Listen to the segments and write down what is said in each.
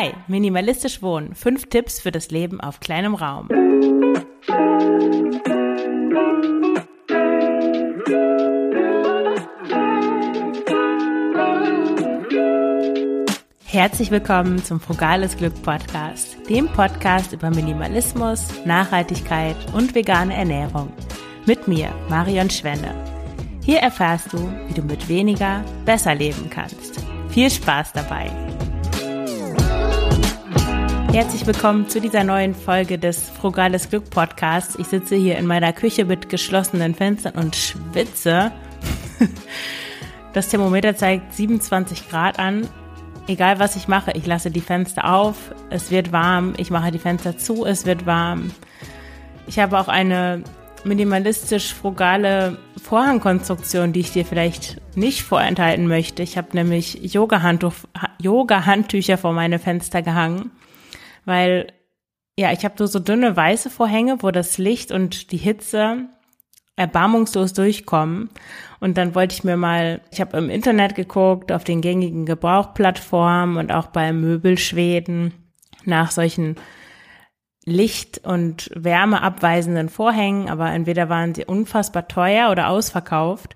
Hi, minimalistisch wohnen. Fünf Tipps für das Leben auf kleinem Raum. Herzlich willkommen zum Frugales Glück Podcast, dem Podcast über Minimalismus, Nachhaltigkeit und vegane Ernährung. Mit mir, Marion Schwenne. Hier erfährst du, wie du mit weniger besser leben kannst. Viel Spaß dabei! Herzlich willkommen zu dieser neuen Folge des Frugales Glück Podcasts. Ich sitze hier in meiner Küche mit geschlossenen Fenstern und schwitze. Das Thermometer zeigt 27 Grad an. Egal was ich mache, ich lasse die Fenster auf. Es wird warm. Ich mache die Fenster zu. Es wird warm. Ich habe auch eine minimalistisch frugale Vorhangkonstruktion, die ich dir vielleicht nicht vorenthalten möchte. Ich habe nämlich Yoga-Handtücher vor meine Fenster gehangen weil ja, ich habe so, so dünne weiße Vorhänge, wo das Licht und die Hitze erbarmungslos durchkommen. Und dann wollte ich mir mal, ich habe im Internet geguckt, auf den gängigen Gebrauchplattformen und auch bei Möbelschweden nach solchen Licht- und wärmeabweisenden Vorhängen, aber entweder waren sie unfassbar teuer oder ausverkauft.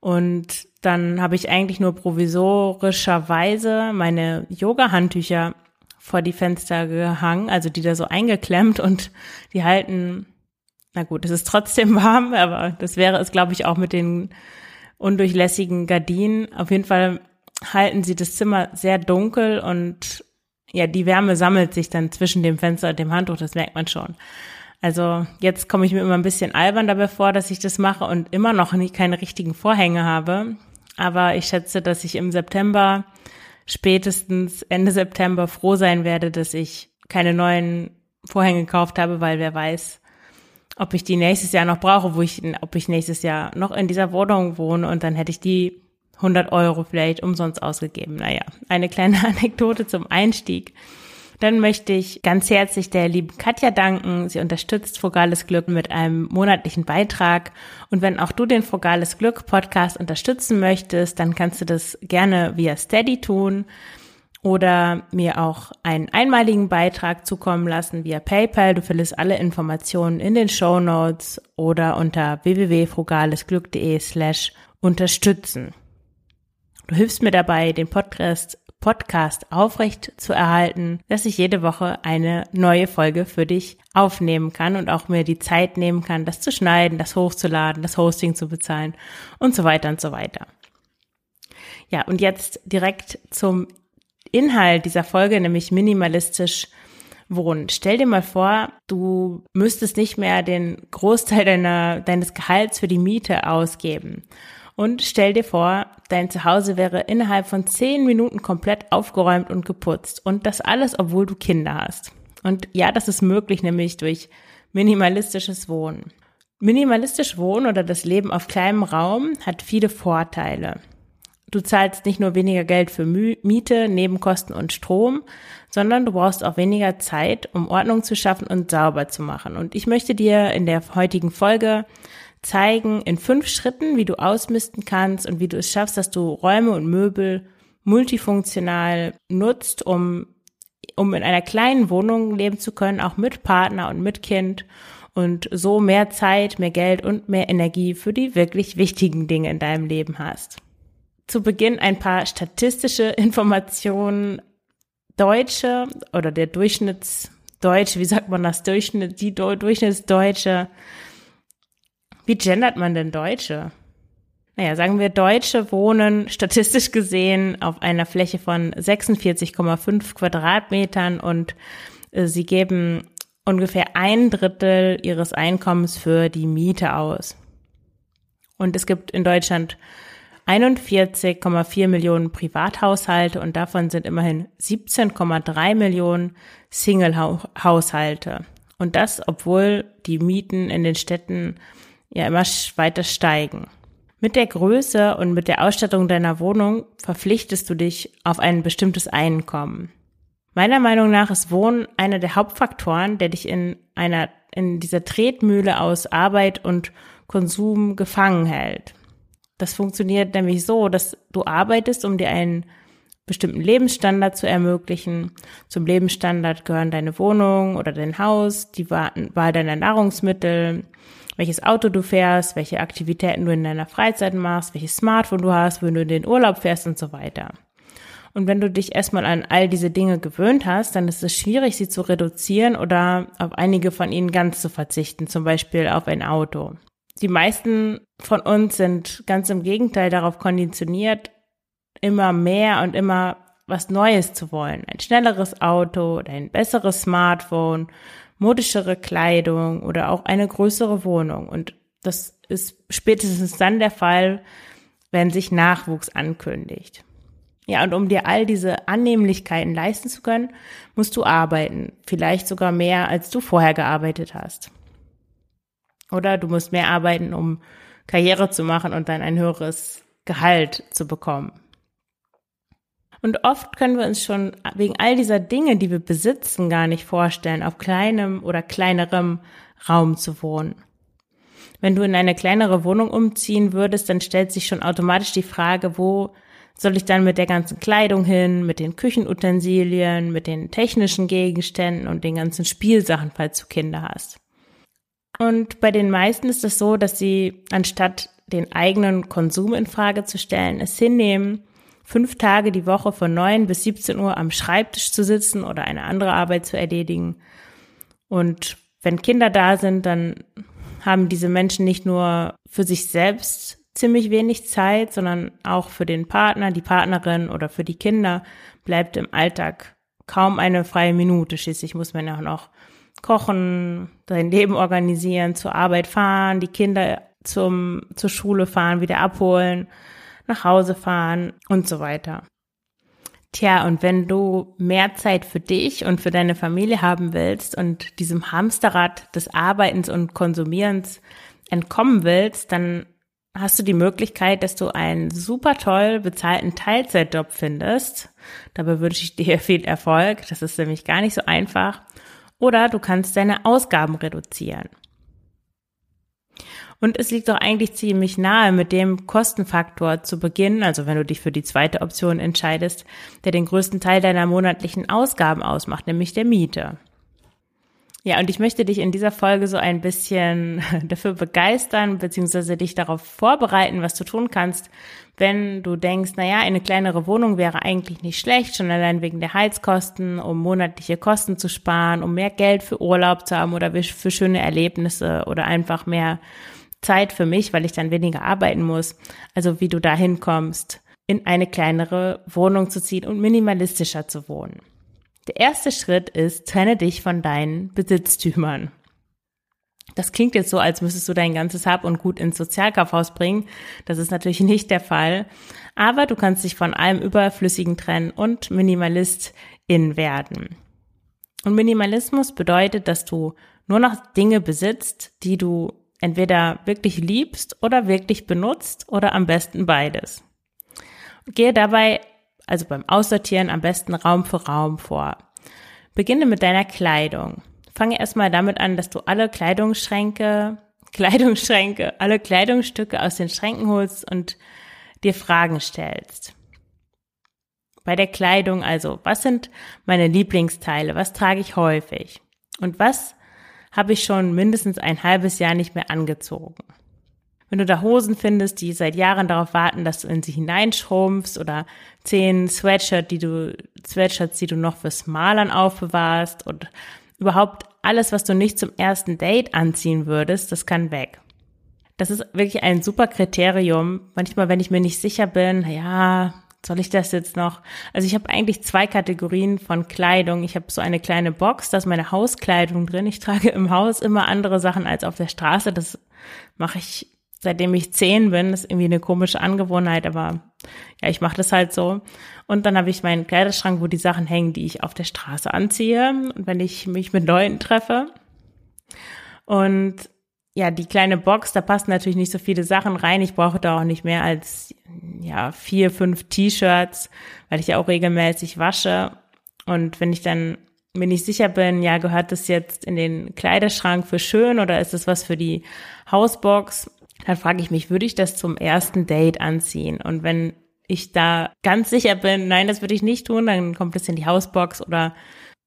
Und dann habe ich eigentlich nur provisorischerweise meine Yoga-Handtücher vor die Fenster gehangen, also die da so eingeklemmt und die halten, na gut, es ist trotzdem warm, aber das wäre es, glaube ich, auch mit den undurchlässigen Gardinen. Auf jeden Fall halten sie das Zimmer sehr dunkel und ja, die Wärme sammelt sich dann zwischen dem Fenster und dem Handtuch, das merkt man schon. Also jetzt komme ich mir immer ein bisschen albern dabei vor, dass ich das mache und immer noch nicht keine richtigen Vorhänge habe. Aber ich schätze, dass ich im September spätestens Ende September froh sein werde, dass ich keine neuen Vorhänge gekauft habe, weil wer weiß, ob ich die nächstes Jahr noch brauche, wo ich, ob ich nächstes Jahr noch in dieser Wohnung wohne und dann hätte ich die 100 Euro vielleicht umsonst ausgegeben. Naja, eine kleine Anekdote zum Einstieg. Dann möchte ich ganz herzlich der lieben Katja danken. Sie unterstützt Frugales Glück mit einem monatlichen Beitrag. Und wenn auch du den Frugales Glück Podcast unterstützen möchtest, dann kannst du das gerne via Steady tun oder mir auch einen einmaligen Beitrag zukommen lassen via PayPal. Du findest alle Informationen in den Show Notes oder unter www.frugalesglück.de slash unterstützen. Du hilfst mir dabei, den Podcast Podcast aufrecht zu erhalten, dass ich jede Woche eine neue Folge für dich aufnehmen kann und auch mir die Zeit nehmen kann, das zu schneiden, das hochzuladen, das Hosting zu bezahlen und so weiter und so weiter. Ja, und jetzt direkt zum Inhalt dieser Folge, nämlich minimalistisch wohnen. Stell dir mal vor, du müsstest nicht mehr den Großteil deiner, deines Gehalts für die Miete ausgeben und stell dir vor, dein Zuhause wäre innerhalb von zehn Minuten komplett aufgeräumt und geputzt. Und das alles, obwohl du Kinder hast. Und ja, das ist möglich, nämlich durch minimalistisches Wohnen. Minimalistisch Wohnen oder das Leben auf kleinem Raum hat viele Vorteile. Du zahlst nicht nur weniger Geld für Miete, Nebenkosten und Strom, sondern du brauchst auch weniger Zeit, um Ordnung zu schaffen und sauber zu machen. Und ich möchte dir in der heutigen Folge zeigen in fünf Schritten, wie du ausmisten kannst und wie du es schaffst, dass du Räume und Möbel multifunktional nutzt, um, um in einer kleinen Wohnung leben zu können, auch mit Partner und mit Kind und so mehr Zeit, mehr Geld und mehr Energie für die wirklich wichtigen Dinge in deinem Leben hast. Zu Beginn ein paar statistische Informationen. Deutsche oder der Durchschnittsdeutsche, wie sagt man das, Durchschnitt, die Durchschnittsdeutsche wie gendert man denn Deutsche? Naja, sagen wir, Deutsche wohnen statistisch gesehen auf einer Fläche von 46,5 Quadratmetern und äh, sie geben ungefähr ein Drittel ihres Einkommens für die Miete aus. Und es gibt in Deutschland 41,4 Millionen Privathaushalte und davon sind immerhin 17,3 Millionen Single-Haushalte. Und das, obwohl die Mieten in den Städten ja immer weiter steigen. Mit der Größe und mit der Ausstattung deiner Wohnung verpflichtest du dich auf ein bestimmtes Einkommen. Meiner Meinung nach ist Wohnen einer der Hauptfaktoren, der dich in einer, in dieser Tretmühle aus Arbeit und Konsum gefangen hält. Das funktioniert nämlich so, dass du arbeitest, um dir ein bestimmten Lebensstandard zu ermöglichen. Zum Lebensstandard gehören deine Wohnung oder dein Haus, die Wahl deiner Nahrungsmittel, welches Auto du fährst, welche Aktivitäten du in deiner Freizeit machst, welches Smartphone du hast, wenn du in den Urlaub fährst und so weiter. Und wenn du dich erstmal an all diese Dinge gewöhnt hast, dann ist es schwierig, sie zu reduzieren oder auf einige von ihnen ganz zu verzichten, zum Beispiel auf ein Auto. Die meisten von uns sind ganz im Gegenteil darauf konditioniert, immer mehr und immer was Neues zu wollen. Ein schnelleres Auto oder ein besseres Smartphone, modischere Kleidung oder auch eine größere Wohnung. Und das ist spätestens dann der Fall, wenn sich Nachwuchs ankündigt. Ja, und um dir all diese Annehmlichkeiten leisten zu können, musst du arbeiten. Vielleicht sogar mehr, als du vorher gearbeitet hast. Oder du musst mehr arbeiten, um Karriere zu machen und dann ein höheres Gehalt zu bekommen. Und oft können wir uns schon wegen all dieser Dinge, die wir besitzen, gar nicht vorstellen, auf kleinem oder kleinerem Raum zu wohnen. Wenn du in eine kleinere Wohnung umziehen würdest, dann stellt sich schon automatisch die Frage, wo soll ich dann mit der ganzen Kleidung hin, mit den Küchenutensilien, mit den technischen Gegenständen und den ganzen Spielsachen, falls du Kinder hast. Und bei den meisten ist es so, dass sie anstatt den eigenen Konsum in Frage zu stellen, es hinnehmen, fünf Tage die Woche von neun bis 17 Uhr am Schreibtisch zu sitzen oder eine andere Arbeit zu erledigen. Und wenn Kinder da sind, dann haben diese Menschen nicht nur für sich selbst ziemlich wenig Zeit, sondern auch für den Partner, die Partnerin oder für die Kinder bleibt im Alltag kaum eine freie Minute. Schließlich muss man ja auch noch kochen, sein Leben organisieren, zur Arbeit fahren, die Kinder zum, zur Schule fahren, wieder abholen, nach Hause fahren und so weiter. Tja, und wenn du mehr Zeit für dich und für deine Familie haben willst und diesem Hamsterrad des Arbeitens und Konsumierens entkommen willst, dann hast du die Möglichkeit, dass du einen super toll bezahlten Teilzeitjob findest. Dabei wünsche ich dir viel Erfolg. Das ist nämlich gar nicht so einfach. Oder du kannst deine Ausgaben reduzieren. Und es liegt doch eigentlich ziemlich nahe, mit dem Kostenfaktor zu beginnen, also wenn du dich für die zweite Option entscheidest, der den größten Teil deiner monatlichen Ausgaben ausmacht, nämlich der Miete. Ja, und ich möchte dich in dieser Folge so ein bisschen dafür begeistern, beziehungsweise dich darauf vorbereiten, was du tun kannst, wenn du denkst, naja, eine kleinere Wohnung wäre eigentlich nicht schlecht, schon allein wegen der Heizkosten, um monatliche Kosten zu sparen, um mehr Geld für Urlaub zu haben oder für schöne Erlebnisse oder einfach mehr Zeit für mich, weil ich dann weniger arbeiten muss. Also wie du da hinkommst, in eine kleinere Wohnung zu ziehen und minimalistischer zu wohnen. Der erste Schritt ist, trenne dich von deinen Besitztümern. Das klingt jetzt so, als müsstest du dein ganzes Hab und Gut ins Sozialkaufhaus bringen. Das ist natürlich nicht der Fall. Aber du kannst dich von allem Überflüssigen trennen und Minimalistin werden. Und Minimalismus bedeutet, dass du nur noch Dinge besitzt, die du entweder wirklich liebst oder wirklich benutzt oder am besten beides. Gehe dabei also beim Aussortieren am besten Raum für Raum vor. Beginne mit deiner Kleidung. Fange erstmal damit an, dass du alle Kleidungsschränke, Kleidungsschränke, alle Kleidungsstücke aus den Schränken holst und dir Fragen stellst. Bei der Kleidung also, was sind meine Lieblingsteile? Was trage ich häufig? Und was habe ich schon mindestens ein halbes Jahr nicht mehr angezogen? Wenn du da Hosen findest, die seit Jahren darauf warten, dass du in sie hineinschrumpfst oder zehn Sweatshirt, die du, Sweatshirts, die du noch fürs Malern aufbewahrst und überhaupt alles, was du nicht zum ersten Date anziehen würdest, das kann weg. Das ist wirklich ein super Kriterium. Manchmal, wenn ich mir nicht sicher bin, ja, soll ich das jetzt noch? Also ich habe eigentlich zwei Kategorien von Kleidung. Ich habe so eine kleine Box, da ist meine Hauskleidung drin. Ich trage im Haus immer andere Sachen als auf der Straße. Das mache ich seitdem ich zehn bin. Das ist irgendwie eine komische Angewohnheit, aber ja, ich mache das halt so. Und dann habe ich meinen Kleiderschrank, wo die Sachen hängen, die ich auf der Straße anziehe und wenn ich mich mit Leuten treffe. Und ja, die kleine Box, da passen natürlich nicht so viele Sachen rein. Ich brauche da auch nicht mehr als ja vier, fünf T-Shirts, weil ich ja auch regelmäßig wasche. Und wenn ich dann mir nicht sicher bin, ja, gehört das jetzt in den Kleiderschrank für schön oder ist das was für die Hausbox? dann frage ich mich, würde ich das zum ersten Date anziehen? Und wenn ich da ganz sicher bin, nein, das würde ich nicht tun, dann kommt es in die Hausbox oder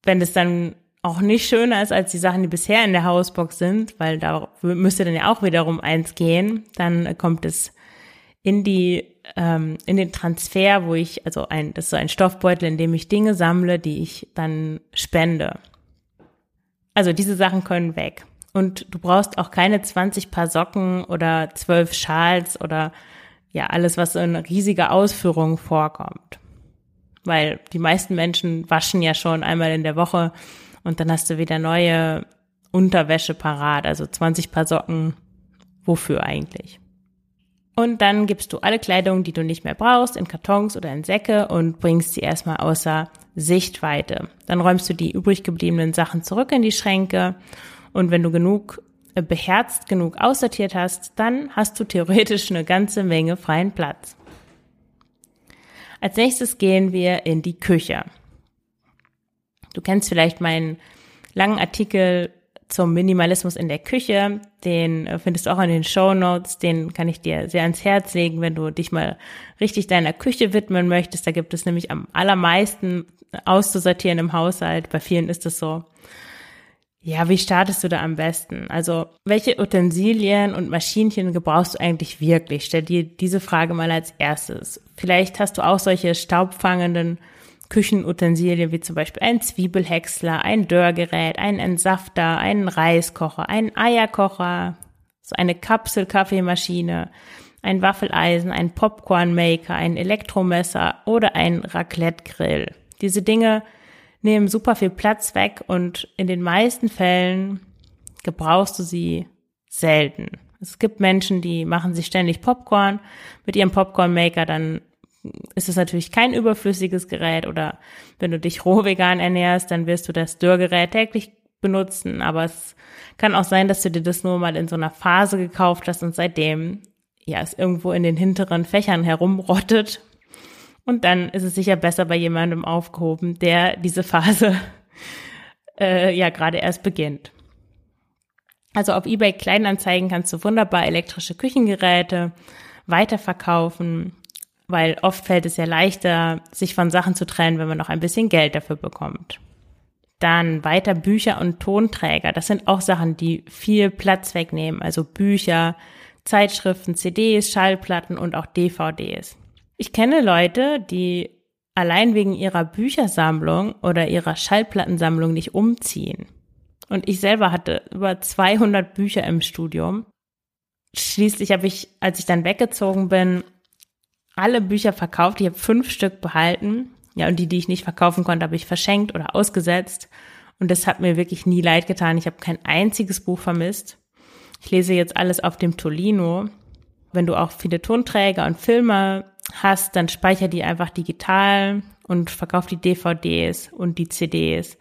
wenn es dann auch nicht schöner ist als die Sachen, die bisher in der Hausbox sind, weil da müsste dann ja auch wiederum eins gehen, dann kommt es in die ähm, in den Transfer, wo ich also ein das ist so ein Stoffbeutel, in dem ich Dinge sammle, die ich dann spende. Also diese Sachen können weg. Und du brauchst auch keine 20 Paar Socken oder 12 Schals oder ja alles, was in riesiger Ausführung vorkommt, weil die meisten Menschen waschen ja schon einmal in der Woche und dann hast du wieder neue Unterwäsche parat, also 20 Paar Socken. Wofür eigentlich? Und dann gibst du alle Kleidung, die du nicht mehr brauchst, in Kartons oder in Säcke und bringst sie erstmal außer Sichtweite. Dann räumst du die übrig gebliebenen Sachen zurück in die Schränke und wenn du genug äh, beherzt genug aussortiert hast, dann hast du theoretisch eine ganze Menge freien Platz. Als nächstes gehen wir in die Küche. Du kennst vielleicht meinen langen Artikel zum Minimalismus in der Küche. Den äh, findest du auch in den Show Notes. Den kann ich dir sehr ans Herz legen, wenn du dich mal richtig deiner Küche widmen möchtest. Da gibt es nämlich am allermeisten auszusortieren im Haushalt. Bei vielen ist es so. Ja, wie startest du da am besten? Also, welche Utensilien und Maschinchen gebrauchst du eigentlich wirklich? Stell dir diese Frage mal als erstes. Vielleicht hast du auch solche staubfangenden Küchenutensilien wie zum Beispiel ein Zwiebelhäcksler, ein Dörrgerät, ein Entsafter, einen Reiskocher, einen Eierkocher, so eine Kapsel-Kaffeemaschine, ein Waffeleisen, ein Popcornmaker, ein Elektromesser oder ein Raclette-Grill. Diese Dinge nehmen super viel Platz weg und in den meisten Fällen gebrauchst du sie selten. Es gibt Menschen, die machen sich ständig Popcorn mit ihrem Popcornmaker, dann ist es natürlich kein überflüssiges Gerät oder wenn du dich roh vegan ernährst, dann wirst du das Dörrgerät täglich benutzen. Aber es kann auch sein, dass du dir das nur mal in so einer Phase gekauft hast und seitdem ja es irgendwo in den hinteren Fächern herumrottet. Und dann ist es sicher besser bei jemandem aufgehoben, der diese Phase äh, ja gerade erst beginnt. Also auf eBay Kleinanzeigen kannst du wunderbar elektrische Küchengeräte weiterverkaufen weil oft fällt es ja leichter, sich von Sachen zu trennen, wenn man noch ein bisschen Geld dafür bekommt. Dann weiter Bücher und Tonträger. Das sind auch Sachen, die viel Platz wegnehmen. Also Bücher, Zeitschriften, CDs, Schallplatten und auch DVDs. Ich kenne Leute, die allein wegen ihrer Büchersammlung oder ihrer Schallplattensammlung nicht umziehen. Und ich selber hatte über 200 Bücher im Studium. Schließlich habe ich, als ich dann weggezogen bin, alle Bücher verkauft. Ich habe fünf Stück behalten. Ja, und die, die ich nicht verkaufen konnte, habe ich verschenkt oder ausgesetzt. Und das hat mir wirklich nie leid getan. Ich habe kein einziges Buch vermisst. Ich lese jetzt alles auf dem Tolino. Wenn du auch viele Tonträger und Filme hast, dann speicher die einfach digital und verkauf die DVDs und die CDs.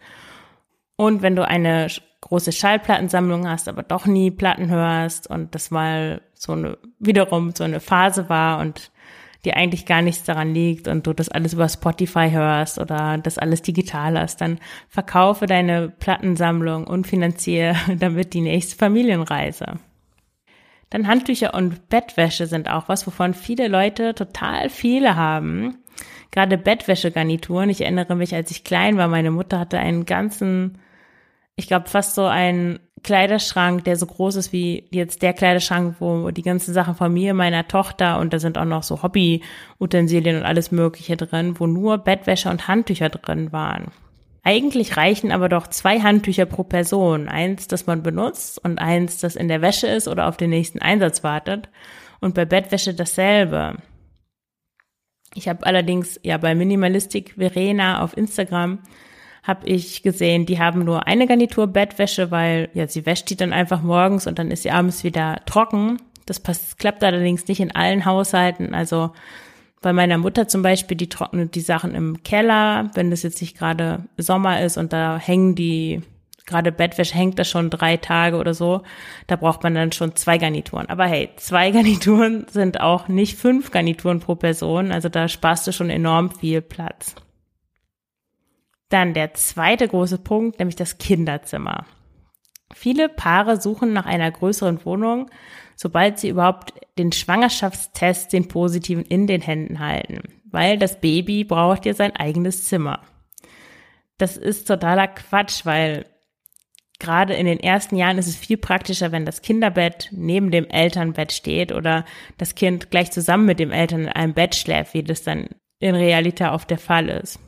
Und wenn du eine große Schallplattensammlung hast, aber doch nie Platten hörst und das mal so eine, wiederum so eine Phase war und dir eigentlich gar nichts daran liegt und du das alles über Spotify hörst oder das alles digital hast, dann verkaufe deine Plattensammlung und finanziere damit die nächste Familienreise. Dann Handtücher und Bettwäsche sind auch was, wovon viele Leute total viele haben. Gerade Bettwäschegarnituren. Ich erinnere mich, als ich klein war, meine Mutter hatte einen ganzen, ich glaube fast so einen Kleiderschrank, der so groß ist wie jetzt der Kleiderschrank, wo die ganzen Sachen von mir, meiner Tochter und da sind auch noch so Hobby-Utensilien und alles Mögliche drin, wo nur Bettwäsche und Handtücher drin waren. Eigentlich reichen aber doch zwei Handtücher pro Person. Eins, das man benutzt und eins, das in der Wäsche ist oder auf den nächsten Einsatz wartet. Und bei Bettwäsche dasselbe. Ich habe allerdings ja bei Minimalistik Verena auf Instagram habe ich gesehen, die haben nur eine Garnitur Bettwäsche, weil ja, sie wäscht die dann einfach morgens und dann ist sie abends wieder trocken. Das passt, klappt allerdings nicht in allen Haushalten. Also bei meiner Mutter zum Beispiel, die trocknet die Sachen im Keller, wenn das jetzt nicht gerade Sommer ist und da hängen die, gerade Bettwäsche hängt da schon drei Tage oder so, da braucht man dann schon zwei Garnituren. Aber hey, zwei Garnituren sind auch nicht fünf Garnituren pro Person, also da sparst du schon enorm viel Platz. Dann der zweite große Punkt, nämlich das Kinderzimmer. Viele Paare suchen nach einer größeren Wohnung, sobald sie überhaupt den Schwangerschaftstest, den positiven, in den Händen halten, weil das Baby braucht ja sein eigenes Zimmer. Das ist totaler Quatsch, weil gerade in den ersten Jahren ist es viel praktischer, wenn das Kinderbett neben dem Elternbett steht oder das Kind gleich zusammen mit dem Eltern in einem Bett schläft, wie das dann in Realität oft der Fall ist.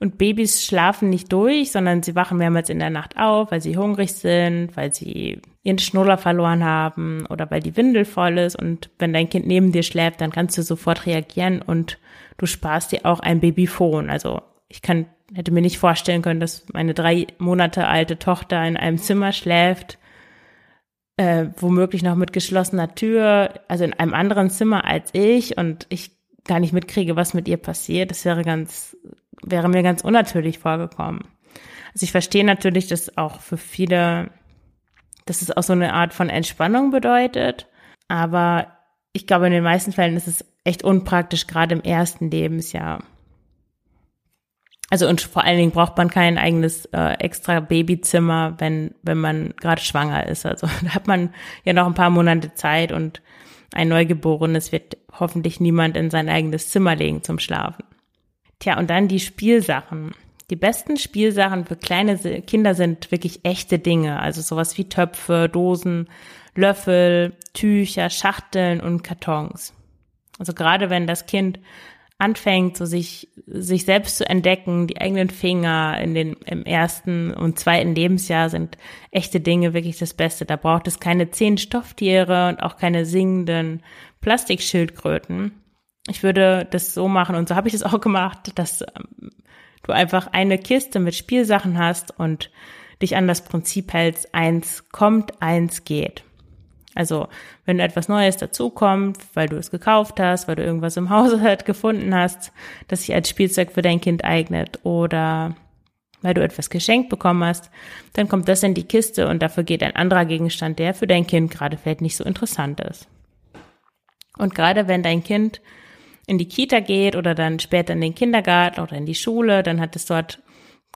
Und Babys schlafen nicht durch, sondern sie wachen mehrmals in der Nacht auf, weil sie hungrig sind, weil sie ihren Schnuller verloren haben oder weil die Windel voll ist. Und wenn dein Kind neben dir schläft, dann kannst du sofort reagieren und du sparst dir auch ein Babyphone. Also ich kann, hätte mir nicht vorstellen können, dass meine drei Monate alte Tochter in einem Zimmer schläft, äh, womöglich noch mit geschlossener Tür, also in einem anderen Zimmer als ich und ich gar nicht mitkriege, was mit ihr passiert. Das wäre ganz wäre mir ganz unnatürlich vorgekommen. Also ich verstehe natürlich, dass auch für viele, dass es auch so eine Art von Entspannung bedeutet, aber ich glaube, in den meisten Fällen ist es echt unpraktisch, gerade im ersten Lebensjahr. Also und vor allen Dingen braucht man kein eigenes äh, extra Babyzimmer, wenn wenn man gerade schwanger ist. Also da hat man ja noch ein paar Monate Zeit und ein Neugeborenes wird hoffentlich niemand in sein eigenes Zimmer legen zum Schlafen. Tja, und dann die Spielsachen. Die besten Spielsachen für kleine Kinder sind wirklich echte Dinge, also sowas wie Töpfe, Dosen, Löffel, Tücher, Schachteln und Kartons. Also gerade wenn das Kind anfängt, so sich, sich selbst zu entdecken, die eigenen Finger in den, im ersten und zweiten Lebensjahr sind echte Dinge wirklich das Beste. Da braucht es keine zehn Stofftiere und auch keine singenden Plastikschildkröten, ich würde das so machen und so habe ich es auch gemacht, dass ähm, du einfach eine Kiste mit Spielsachen hast und dich an das Prinzip hältst, eins kommt, eins geht. Also, wenn etwas Neues dazukommt, weil du es gekauft hast, weil du irgendwas im Haushalt gefunden hast, das sich als Spielzeug für dein Kind eignet oder weil du etwas geschenkt bekommen hast, dann kommt das in die Kiste und dafür geht ein anderer Gegenstand, der für dein Kind gerade vielleicht nicht so interessant ist. Und gerade wenn dein Kind in die Kita geht oder dann später in den Kindergarten oder in die Schule, dann hat es dort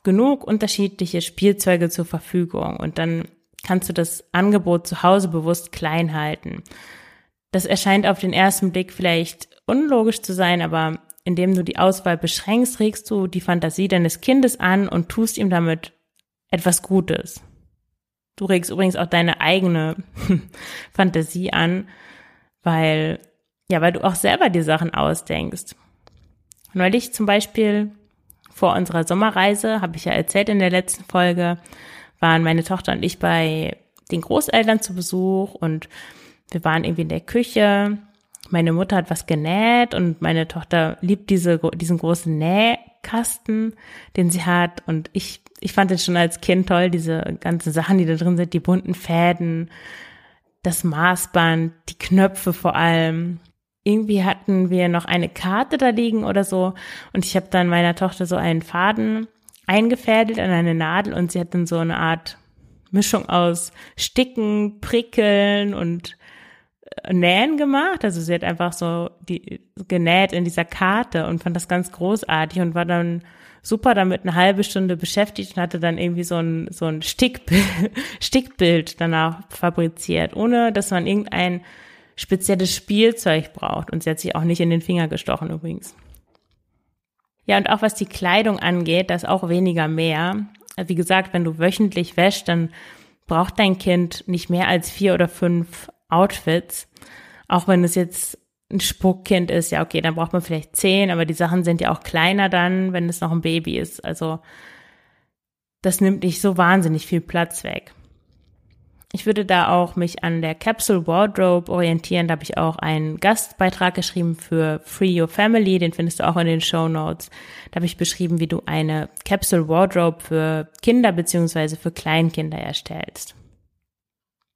genug unterschiedliche Spielzeuge zur Verfügung und dann kannst du das Angebot zu Hause bewusst klein halten. Das erscheint auf den ersten Blick vielleicht unlogisch zu sein, aber indem du die Auswahl beschränkst, regst du die Fantasie deines Kindes an und tust ihm damit etwas Gutes. Du regst übrigens auch deine eigene Fantasie an, weil ja, weil du auch selber die Sachen ausdenkst. Neulich zum Beispiel vor unserer Sommerreise, habe ich ja erzählt in der letzten Folge, waren meine Tochter und ich bei den Großeltern zu Besuch und wir waren irgendwie in der Küche. Meine Mutter hat was genäht und meine Tochter liebt diese, diesen großen Nähkasten, den sie hat. Und ich, ich fand den schon als Kind toll, diese ganzen Sachen, die da drin sind, die bunten Fäden, das Maßband, die Knöpfe vor allem irgendwie hatten wir noch eine Karte da liegen oder so und ich habe dann meiner Tochter so einen Faden eingefädelt an eine Nadel und sie hat dann so eine Art Mischung aus Sticken, Prickeln und äh, Nähen gemacht. Also sie hat einfach so die genäht in dieser Karte und fand das ganz großartig und war dann super damit eine halbe Stunde beschäftigt und hatte dann irgendwie so ein, so ein Stickbild, Stickbild danach fabriziert, ohne dass man irgendein spezielles Spielzeug braucht. Und sie hat sich auch nicht in den Finger gestochen übrigens. Ja, und auch was die Kleidung angeht, das auch weniger mehr. Wie gesagt, wenn du wöchentlich wäschst, dann braucht dein Kind nicht mehr als vier oder fünf Outfits. Auch wenn es jetzt ein Spuckkind ist, ja, okay, dann braucht man vielleicht zehn, aber die Sachen sind ja auch kleiner dann, wenn es noch ein Baby ist. Also, das nimmt nicht so wahnsinnig viel Platz weg. Ich würde da auch mich an der Capsule Wardrobe orientieren. Da habe ich auch einen Gastbeitrag geschrieben für Free Your Family. Den findest du auch in den Show Notes. Da habe ich beschrieben, wie du eine Capsule Wardrobe für Kinder beziehungsweise für Kleinkinder erstellst.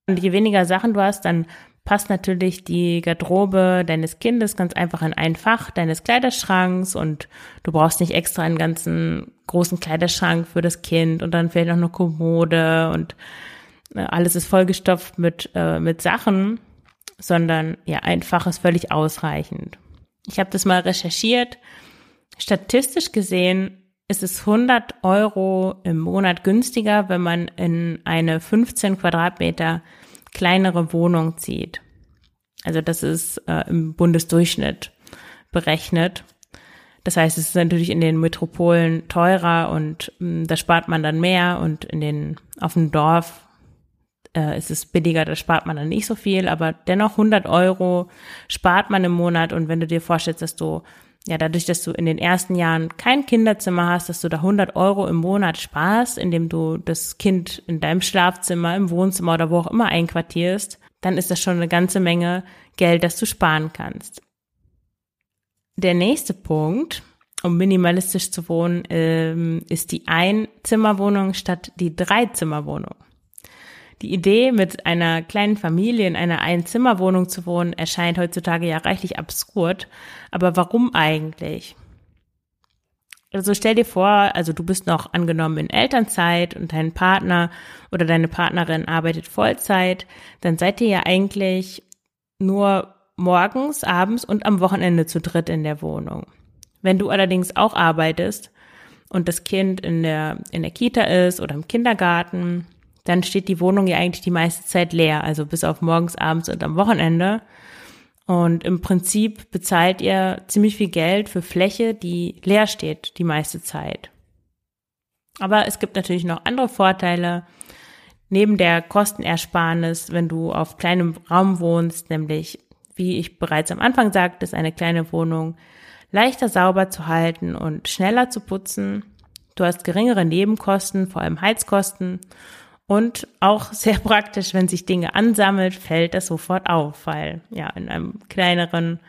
Und je weniger Sachen du hast, dann passt natürlich die Garderobe deines Kindes ganz einfach in ein Fach deines Kleiderschranks und du brauchst nicht extra einen ganzen großen Kleiderschrank für das Kind und dann fehlt noch eine Kommode und alles ist vollgestopft mit, äh, mit Sachen, sondern ja, einfach ist völlig ausreichend. Ich habe das mal recherchiert. Statistisch gesehen ist es 100 Euro im Monat günstiger, wenn man in eine 15 Quadratmeter kleinere Wohnung zieht. Also das ist äh, im Bundesdurchschnitt berechnet. Das heißt, es ist natürlich in den Metropolen teurer und mh, hm, da spart man dann mehr und in den auf dem Dorf äh, ist es billiger, da spart man dann nicht so viel, aber dennoch 100 Euro spart man im Monat und wenn du dir vorstellst, dass du ja, dadurch, dass du in den ersten Jahren kein Kinderzimmer hast, dass du da 100 Euro im Monat sparst, indem du das Kind in deinem Schlafzimmer, im Wohnzimmer oder wo auch immer einquartierst, dann ist das schon eine ganze Menge Geld, das du sparen kannst. Der nächste Punkt, um minimalistisch zu wohnen, ähm, ist die Einzimmerwohnung statt die Dreizimmerwohnung. Die Idee, mit einer kleinen Familie in einer Einzimmerwohnung zu wohnen, erscheint heutzutage ja reichlich absurd. Aber warum eigentlich? Also stell dir vor, also du bist noch angenommen in Elternzeit und dein Partner oder deine Partnerin arbeitet Vollzeit, dann seid ihr ja eigentlich nur morgens, abends und am Wochenende zu dritt in der Wohnung. Wenn du allerdings auch arbeitest und das Kind in der, in der Kita ist oder im Kindergarten, dann steht die Wohnung ja eigentlich die meiste Zeit leer, also bis auf morgens, abends und am Wochenende. Und im Prinzip bezahlt ihr ziemlich viel Geld für Fläche, die leer steht die meiste Zeit. Aber es gibt natürlich noch andere Vorteile. Neben der Kostenersparnis, wenn du auf kleinem Raum wohnst, nämlich, wie ich bereits am Anfang sagte, ist eine kleine Wohnung leichter sauber zu halten und schneller zu putzen. Du hast geringere Nebenkosten, vor allem Heizkosten und auch sehr praktisch, wenn sich Dinge ansammelt, fällt das sofort auf, weil ja, in einem kleineren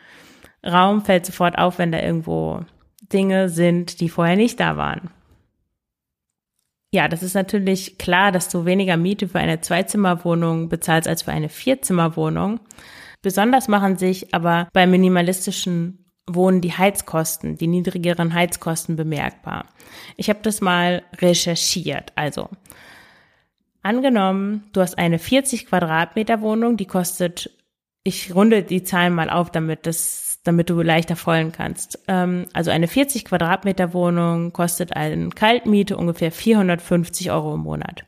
Raum fällt sofort auf, wenn da irgendwo Dinge sind, die vorher nicht da waren. Ja, das ist natürlich klar, dass du weniger Miete für eine Zweizimmerwohnung bezahlst als für eine Vierzimmerwohnung. Besonders machen sich aber bei minimalistischen Wohnen die Heizkosten, die niedrigeren Heizkosten bemerkbar. Ich habe das mal recherchiert. Also Angenommen, du hast eine 40 Quadratmeter Wohnung, die kostet, ich runde die Zahlen mal auf, damit das, damit du leichter folgen kannst. Ähm, also eine 40 Quadratmeter Wohnung kostet eine Kaltmiete ungefähr 450 Euro im Monat.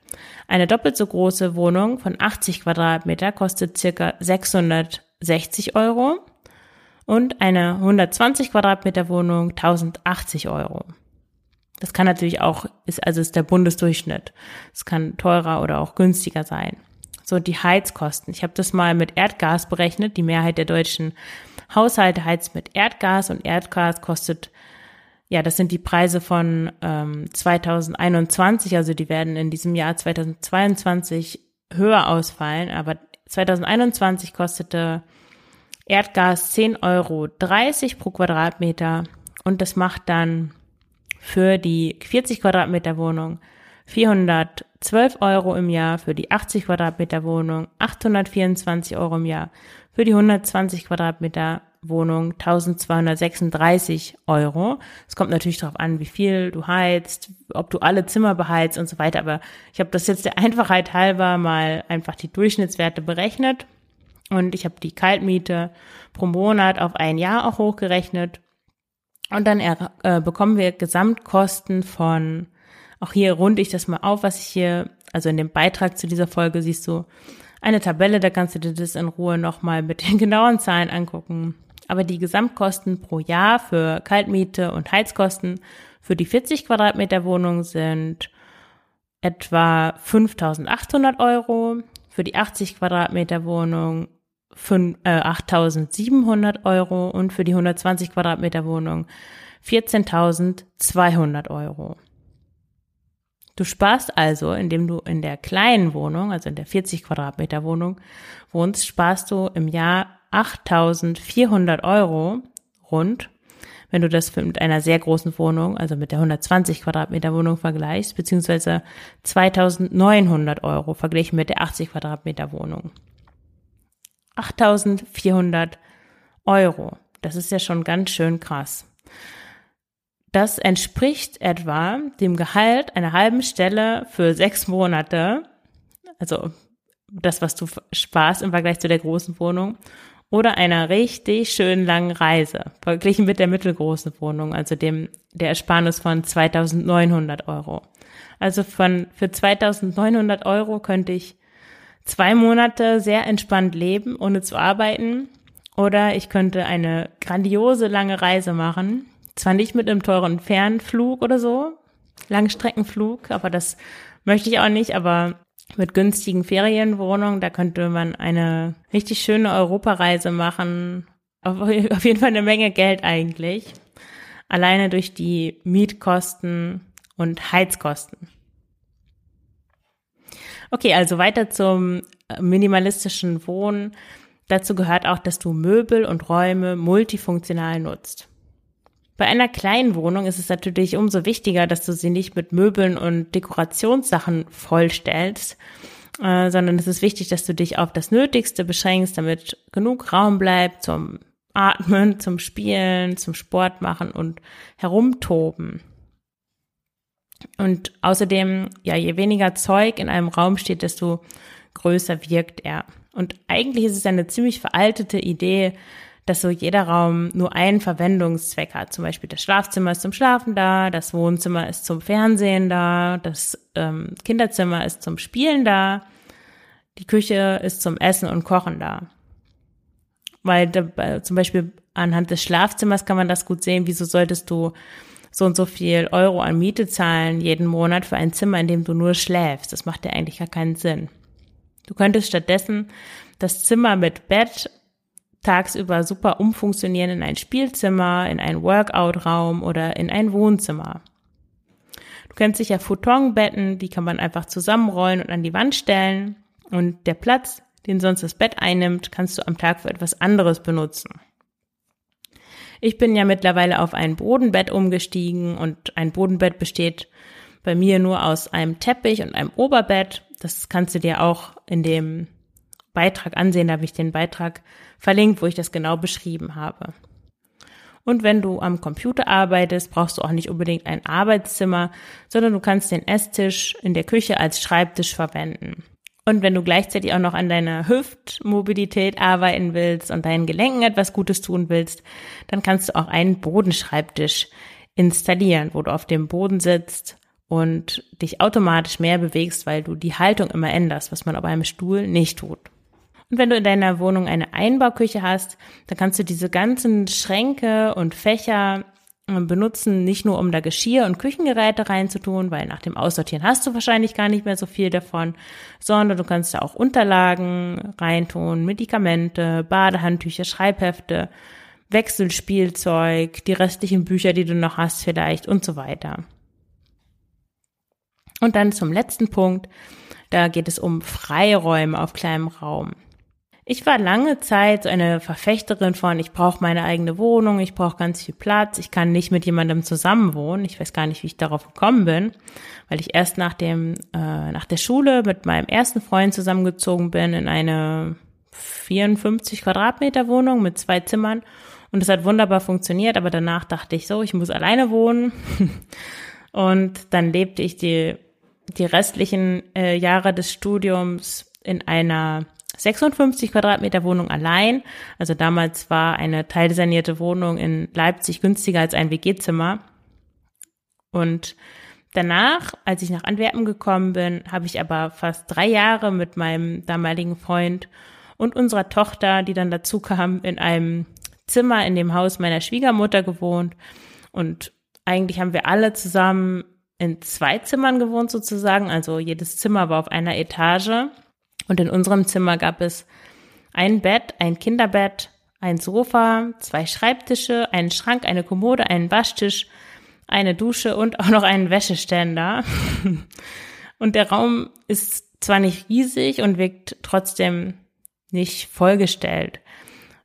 Eine doppelt so große Wohnung von 80 Quadratmeter kostet circa 660 Euro und eine 120 Quadratmeter Wohnung 1080 Euro. Das kann natürlich auch, ist, also ist der Bundesdurchschnitt. Es kann teurer oder auch günstiger sein. So, die Heizkosten. Ich habe das mal mit Erdgas berechnet. Die Mehrheit der deutschen Haushalte heizt mit Erdgas und Erdgas kostet, ja, das sind die Preise von ähm, 2021, also die werden in diesem Jahr 2022 höher ausfallen, aber 2021 kostete Erdgas 10,30 Euro pro Quadratmeter und das macht dann für die 40 Quadratmeter Wohnung 412 Euro im Jahr, für die 80 Quadratmeter Wohnung 824 Euro im Jahr, für die 120 Quadratmeter Wohnung 1236 Euro. Es kommt natürlich darauf an, wie viel du heizt, ob du alle Zimmer beheizt und so weiter. Aber ich habe das jetzt der Einfachheit halber mal einfach die Durchschnittswerte berechnet und ich habe die Kaltmiete pro Monat auf ein Jahr auch hochgerechnet und dann er, äh, bekommen wir Gesamtkosten von, auch hier runde ich das mal auf, was ich hier, also in dem Beitrag zu dieser Folge siehst du eine Tabelle, da kannst du dir das in Ruhe nochmal mit den genauen Zahlen angucken. Aber die Gesamtkosten pro Jahr für Kaltmiete und Heizkosten für die 40 Quadratmeter Wohnung sind etwa 5.800 Euro, für die 80 Quadratmeter Wohnung 8.700 äh, Euro und für die 120 Quadratmeter Wohnung 14.200 Euro. Du sparst also, indem du in der kleinen Wohnung, also in der 40 Quadratmeter Wohnung wohnst, sparst du im Jahr 8.400 Euro rund, wenn du das mit einer sehr großen Wohnung, also mit der 120 Quadratmeter Wohnung vergleichst, beziehungsweise 2.900 Euro verglichen mit der 80 Quadratmeter Wohnung. 8400 Euro. Das ist ja schon ganz schön krass. Das entspricht etwa dem Gehalt einer halben Stelle für sechs Monate. Also das, was du sparst im Vergleich zu der großen Wohnung. oder einer richtig schönen langen Reise, verglichen mit der mittelgroßen Wohnung, also dem, der Ersparnis von 2900 Euro. Also von, für 2900 Euro könnte ich zwei Monate sehr entspannt leben, ohne zu arbeiten. Oder ich könnte eine grandiose lange Reise machen. Zwar nicht mit einem teuren Fernflug oder so, Langstreckenflug, aber das möchte ich auch nicht, aber mit günstigen Ferienwohnungen, da könnte man eine richtig schöne Europareise machen. Auf, jeden Fall eine Menge Geld eigentlich. Alleine durch die Mietkosten und Heizkosten. Okay, also weiter zum minimalistischen Wohnen. Dazu gehört auch, dass du Möbel und Räume multifunktional nutzt. Bei einer kleinen Wohnung ist es natürlich umso wichtiger, dass du sie nicht mit Möbeln und Dekorationssachen vollstellst, äh, sondern es ist wichtig, dass du dich auf das Nötigste beschränkst, damit genug Raum bleibt zum Atmen, zum Spielen, zum Sport machen und herumtoben. Und außerdem, ja, je weniger Zeug in einem Raum steht, desto größer wirkt er. Und eigentlich ist es eine ziemlich veraltete Idee, dass so jeder Raum nur einen Verwendungszweck hat. Zum Beispiel das Schlafzimmer ist zum Schlafen da, das Wohnzimmer ist zum Fernsehen da, das ähm, Kinderzimmer ist zum Spielen da, die Küche ist zum Essen und Kochen da. Weil da, zum Beispiel anhand des Schlafzimmers kann man das gut sehen, wieso solltest du so und so viel Euro an Miete zahlen jeden Monat für ein Zimmer, in dem du nur schläfst. Das macht ja eigentlich gar keinen Sinn. Du könntest stattdessen das Zimmer mit Bett tagsüber super umfunktionieren in ein Spielzimmer, in einen Workout-Raum oder in ein Wohnzimmer. Du kennst sicher Futonbetten, die kann man einfach zusammenrollen und an die Wand stellen. Und der Platz, den sonst das Bett einnimmt, kannst du am Tag für etwas anderes benutzen. Ich bin ja mittlerweile auf ein Bodenbett umgestiegen und ein Bodenbett besteht bei mir nur aus einem Teppich und einem Oberbett. Das kannst du dir auch in dem Beitrag ansehen. Da habe ich den Beitrag verlinkt, wo ich das genau beschrieben habe. Und wenn du am Computer arbeitest, brauchst du auch nicht unbedingt ein Arbeitszimmer, sondern du kannst den Esstisch in der Küche als Schreibtisch verwenden. Und wenn du gleichzeitig auch noch an deiner Hüftmobilität arbeiten willst und deinen Gelenken etwas Gutes tun willst, dann kannst du auch einen Bodenschreibtisch installieren, wo du auf dem Boden sitzt und dich automatisch mehr bewegst, weil du die Haltung immer änderst, was man auf einem Stuhl nicht tut. Und wenn du in deiner Wohnung eine Einbauküche hast, dann kannst du diese ganzen Schränke und Fächer benutzen, nicht nur um da Geschirr und Küchengeräte reinzutun, weil nach dem Aussortieren hast du wahrscheinlich gar nicht mehr so viel davon, sondern du kannst da auch Unterlagen reintun, Medikamente, Badehandtücher, Schreibhefte, Wechselspielzeug, die restlichen Bücher, die du noch hast vielleicht und so weiter. Und dann zum letzten Punkt, da geht es um Freiräume auf kleinem Raum. Ich war lange Zeit eine Verfechterin von, ich brauche meine eigene Wohnung, ich brauche ganz viel Platz, ich kann nicht mit jemandem zusammenwohnen. Ich weiß gar nicht, wie ich darauf gekommen bin, weil ich erst nach dem äh, nach der Schule mit meinem ersten Freund zusammengezogen bin in eine 54 Quadratmeter Wohnung mit zwei Zimmern und es hat wunderbar funktioniert, aber danach dachte ich so, ich muss alleine wohnen und dann lebte ich die die restlichen äh, Jahre des Studiums in einer 56 Quadratmeter Wohnung allein. Also damals war eine teilsanierte Wohnung in Leipzig günstiger als ein WG-Zimmer. Und danach, als ich nach Antwerpen gekommen bin, habe ich aber fast drei Jahre mit meinem damaligen Freund und unserer Tochter, die dann dazu kam, in einem Zimmer in dem Haus meiner Schwiegermutter gewohnt. Und eigentlich haben wir alle zusammen in zwei Zimmern gewohnt sozusagen. Also jedes Zimmer war auf einer Etage. Und in unserem Zimmer gab es ein Bett, ein Kinderbett, ein Sofa, zwei Schreibtische, einen Schrank, eine Kommode, einen Waschtisch, eine Dusche und auch noch einen Wäscheständer. Und der Raum ist zwar nicht riesig und wirkt trotzdem nicht vollgestellt.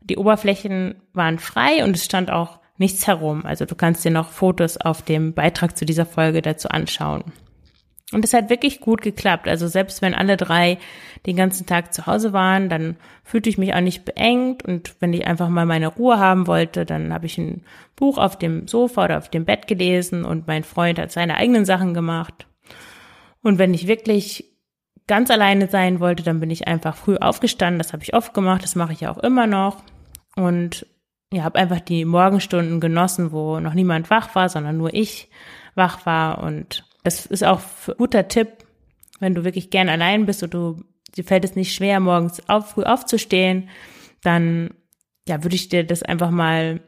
Die Oberflächen waren frei und es stand auch nichts herum. Also du kannst dir noch Fotos auf dem Beitrag zu dieser Folge dazu anschauen. Und es hat wirklich gut geklappt. Also selbst wenn alle drei den ganzen Tag zu Hause waren, dann fühlte ich mich auch nicht beengt. Und wenn ich einfach mal meine Ruhe haben wollte, dann habe ich ein Buch auf dem Sofa oder auf dem Bett gelesen und mein Freund hat seine eigenen Sachen gemacht. Und wenn ich wirklich ganz alleine sein wollte, dann bin ich einfach früh aufgestanden. Das habe ich oft gemacht, das mache ich ja auch immer noch. und ja, habe einfach die Morgenstunden genossen, wo noch niemand wach war, sondern nur ich wach war. Und das ist auch ein guter Tipp, wenn du wirklich gern allein bist und du dir fällt es nicht schwer, morgens auf, früh aufzustehen, dann ja, würde ich dir das einfach mal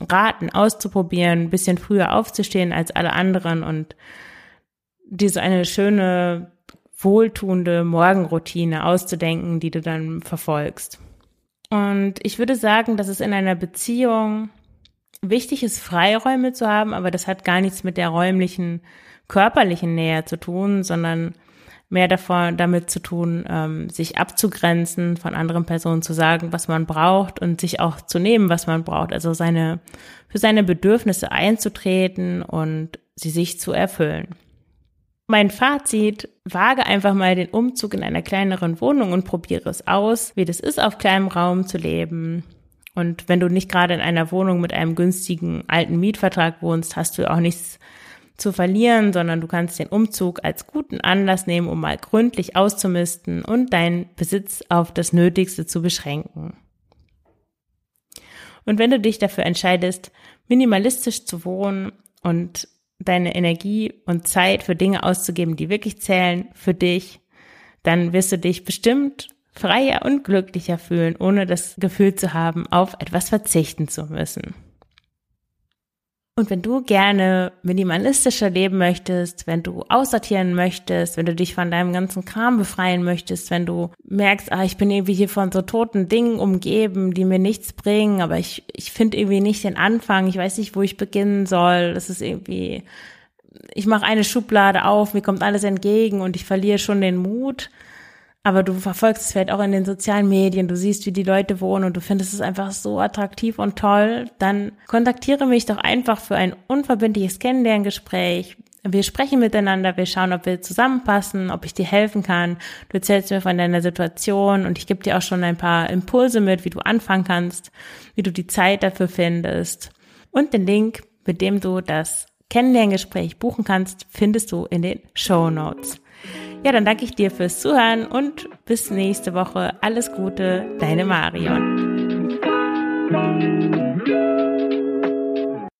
raten, auszuprobieren, ein bisschen früher aufzustehen als alle anderen und diese eine schöne, wohltuende Morgenroutine auszudenken, die du dann verfolgst. Und ich würde sagen, dass es in einer Beziehung wichtig ist, Freiräume zu haben, aber das hat gar nichts mit der räumlichen, körperlichen Nähe zu tun, sondern mehr davon damit zu tun, ähm, sich abzugrenzen, von anderen Personen zu sagen, was man braucht und sich auch zu nehmen, was man braucht. Also seine, für seine Bedürfnisse einzutreten und sie sich zu erfüllen. Mein Fazit, wage einfach mal den Umzug in einer kleineren Wohnung und probiere es aus, wie das ist, auf kleinem Raum zu leben. Und wenn du nicht gerade in einer Wohnung mit einem günstigen alten Mietvertrag wohnst, hast du auch nichts zu verlieren, sondern du kannst den Umzug als guten Anlass nehmen, um mal gründlich auszumisten und deinen Besitz auf das Nötigste zu beschränken. Und wenn du dich dafür entscheidest, minimalistisch zu wohnen und deine Energie und Zeit für Dinge auszugeben, die wirklich zählen für dich, dann wirst du dich bestimmt freier und glücklicher fühlen, ohne das Gefühl zu haben, auf etwas verzichten zu müssen. Und wenn du gerne minimalistischer leben möchtest, wenn du aussortieren möchtest, wenn du dich von deinem ganzen Kram befreien möchtest, wenn du merkst, ah, ich bin irgendwie hier von so toten Dingen umgeben, die mir nichts bringen, aber ich, ich finde irgendwie nicht den Anfang, ich weiß nicht, wo ich beginnen soll, das ist irgendwie, ich mache eine Schublade auf, mir kommt alles entgegen und ich verliere schon den Mut, aber du verfolgst es vielleicht auch in den sozialen Medien, du siehst, wie die Leute wohnen und du findest es einfach so attraktiv und toll, dann kontaktiere mich doch einfach für ein unverbindliches Kennenlerngespräch. Wir sprechen miteinander, wir schauen, ob wir zusammenpassen, ob ich dir helfen kann. Du erzählst mir von deiner Situation und ich gebe dir auch schon ein paar Impulse mit, wie du anfangen kannst, wie du die Zeit dafür findest. Und den Link, mit dem du das Kennenlerngespräch buchen kannst, findest du in den Show Notes. Ja, dann danke ich dir fürs Zuhören und bis nächste Woche. Alles Gute, deine Marion.